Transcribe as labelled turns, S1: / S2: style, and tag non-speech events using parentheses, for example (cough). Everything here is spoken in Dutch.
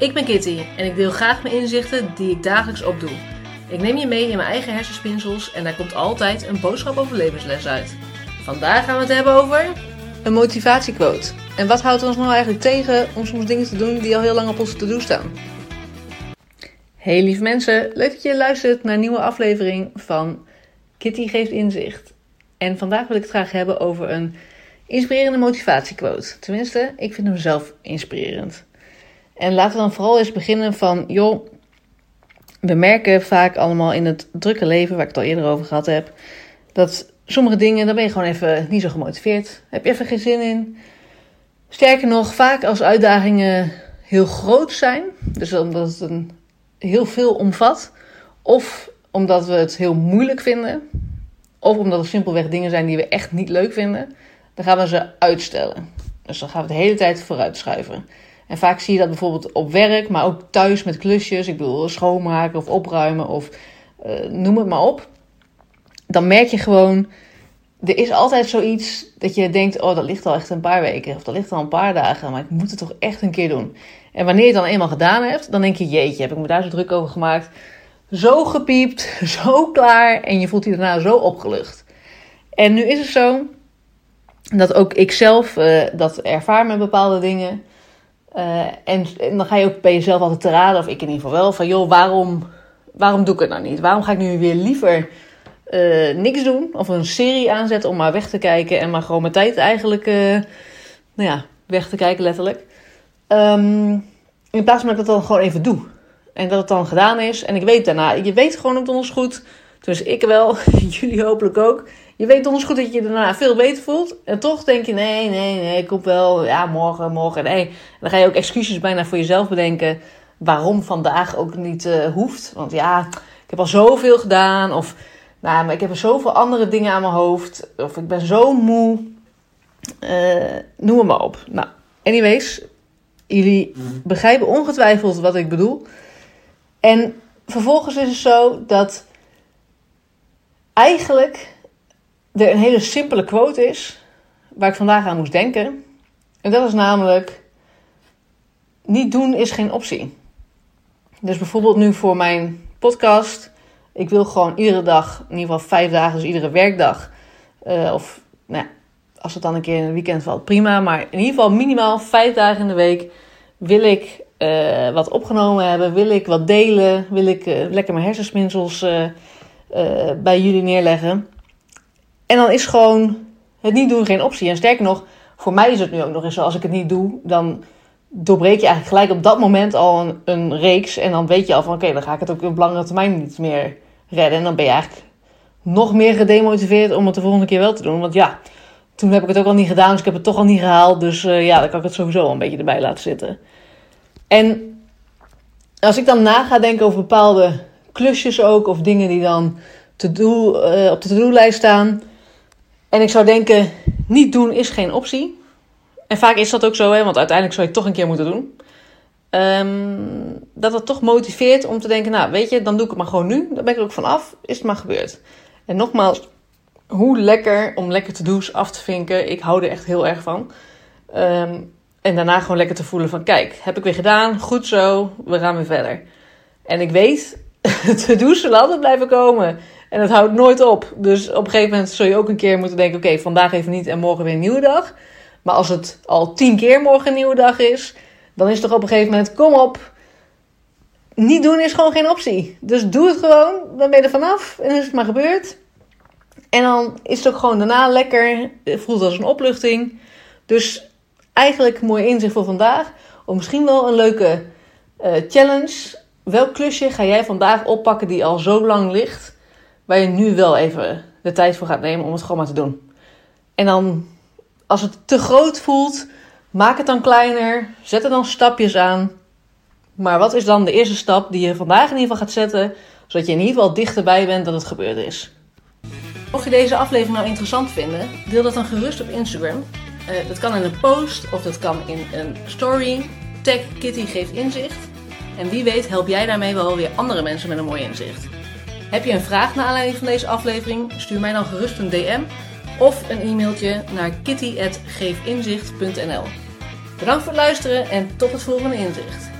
S1: Ik ben Kitty en ik deel graag mijn inzichten die ik dagelijks opdoe. Ik neem je mee in mijn eigen hersenspinsels en daar komt altijd een boodschap over levensles uit. Vandaag gaan we het hebben over... Een motivatiequote. En wat houdt ons nou eigenlijk tegen om soms dingen te doen die al heel lang op onze to-do staan? Hey lieve mensen, leuk dat je luistert naar een nieuwe aflevering van Kitty geeft inzicht. En vandaag wil ik het graag hebben over een inspirerende motivatiequote. Tenminste, ik vind hem zelf inspirerend. En laten we dan vooral eens beginnen van, joh, we merken vaak allemaal in het drukke leven, waar ik het al eerder over gehad heb, dat sommige dingen, daar ben je gewoon even niet zo gemotiveerd. Heb je even geen zin in. Sterker nog, vaak als uitdagingen heel groot zijn, dus omdat het een heel veel omvat, of omdat we het heel moeilijk vinden, of omdat er simpelweg dingen zijn die we echt niet leuk vinden, dan gaan we ze uitstellen. Dus dan gaan we de hele tijd vooruitschuiven. En vaak zie je dat bijvoorbeeld op werk, maar ook thuis met klusjes. Ik bedoel, schoonmaken of opruimen of uh, noem het maar op. Dan merk je gewoon, er is altijd zoiets dat je denkt, oh dat ligt al echt een paar weken of dat ligt al een paar dagen, maar ik moet het toch echt een keer doen. En wanneer je het dan eenmaal gedaan hebt, dan denk je, jeetje, heb ik me daar zo druk over gemaakt. Zo gepiept, (laughs) zo klaar en je voelt je daarna zo opgelucht. En nu is het zo dat ook ik zelf uh, dat ervaar met bepaalde dingen. Uh, en, dan ga je ook bij jezelf altijd te raden, of ik in ieder geval wel, van joh, waarom, waarom doe ik het nou niet? Waarom ga ik nu weer liever uh, niks doen of een serie aanzetten om maar weg te kijken en maar gewoon mijn tijd eigenlijk, uh, nou ja, weg te kijken letterlijk. Um, in plaats van dat ik dat dan gewoon even doe. En dat het dan gedaan is. En ik weet daarna, je weet gewoon op donders goed, dus ik wel, (laughs) jullie hopelijk ook. Je weet donders goed dat je je daarna veel beter voelt. En toch denk je, nee, nee, nee, ik kom wel, ja, morgen, morgen, nee. Dan ga je ook excuses bijna voor jezelf bedenken waarom vandaag ook niet uh, hoeft. Want ja, ik heb al zoveel gedaan. Of, nou, maar ik heb er zoveel andere dingen aan mijn hoofd. Of ik ben zo moe. Uh, noem het maar op. Nou, anyways, jullie begrijpen ongetwijfeld wat ik bedoel. En vervolgens is het zo dat eigenlijk er een hele simpele quote is waar ik vandaag aan moest denken. En dat is namelijk: niet doen is geen optie. Dus bijvoorbeeld nu voor mijn podcast. Ik wil gewoon iedere dag, in ieder geval vijf dagen, dus iedere werkdag. Uh, of nou, als het dan een keer in een weekend valt, prima. Maar in ieder geval minimaal vijf dagen in de week wil ik uh, wat opgenomen hebben. Wil ik wat delen. Wil ik uh, lekker mijn hersenspinsels bij jullie neerleggen. En dan is gewoon het niet doen geen optie. En sterker nog, voor mij is het nu ook nog eens zo. Als ik het niet doe, dan doorbreek je eigenlijk gelijk op dat moment al een, een reeks. En dan weet je al van oké, dan ga ik het ook op langere termijn niet meer redden. En dan ben je eigenlijk nog meer gedemotiveerd om het de volgende keer wel te doen. Want ja, toen heb ik het ook al niet gedaan, dus ik heb het toch al niet gehaald. Dus uh, ja, dan kan ik het sowieso al een beetje erbij laten zitten. En als ik dan na ga denken over bepaalde klusjes ook, of dingen die dan te do, uh, op de to-do-lijst staan en ik zou denken, niet doen is geen optie. En vaak is dat ook zo, hè, want uiteindelijk zou je het toch een keer moeten doen. Um, dat het toch motiveert om te denken, nou weet je, dan doe ik het maar gewoon nu. Dan ben ik er ook van af, is het maar gebeurd. En nogmaals, hoe lekker om lekker te doen af te vinken. Ik hou er echt heel erg van. Um, en daarna gewoon lekker te voelen van, kijk, heb ik weer gedaan, goed zo, we gaan weer verder. En ik weet, (laughs) te doen zal altijd blijven komen. En het houdt nooit op. Dus op een gegeven moment zul je ook een keer moeten denken: oké, vandaag even niet en morgen weer een nieuwe dag. Maar als het al tien keer morgen een nieuwe dag is, dan is het toch op een gegeven moment: kom op. Niet doen is gewoon geen optie. Dus doe het gewoon, dan ben je er vanaf en is het maar gebeurd. En dan is het ook gewoon daarna lekker, voelt als een opluchting. Dus eigenlijk mooi inzicht voor vandaag. Of misschien wel een leuke uh, challenge. Welk klusje ga jij vandaag oppakken die al zo lang ligt? waar je nu wel even de tijd voor gaat nemen om het gewoon maar te doen. En dan, als het te groot voelt, maak het dan kleiner. Zet er dan stapjes aan. Maar wat is dan de eerste stap die je vandaag in ieder geval gaat zetten, zodat je in ieder geval dichterbij bent dat het gebeurd is? Mocht je deze aflevering nou interessant vinden, deel dat dan gerust op Instagram. Uh, dat kan in een post of dat kan in een story. Tag Kitty geeft inzicht. En wie weet help jij daarmee wel weer andere mensen met een mooi inzicht. Heb je een vraag naar aanleiding van deze aflevering? Stuur mij dan gerust een DM of een e-mailtje naar kitty.geefinzicht.nl. Bedankt voor het luisteren en tot het volgende inzicht.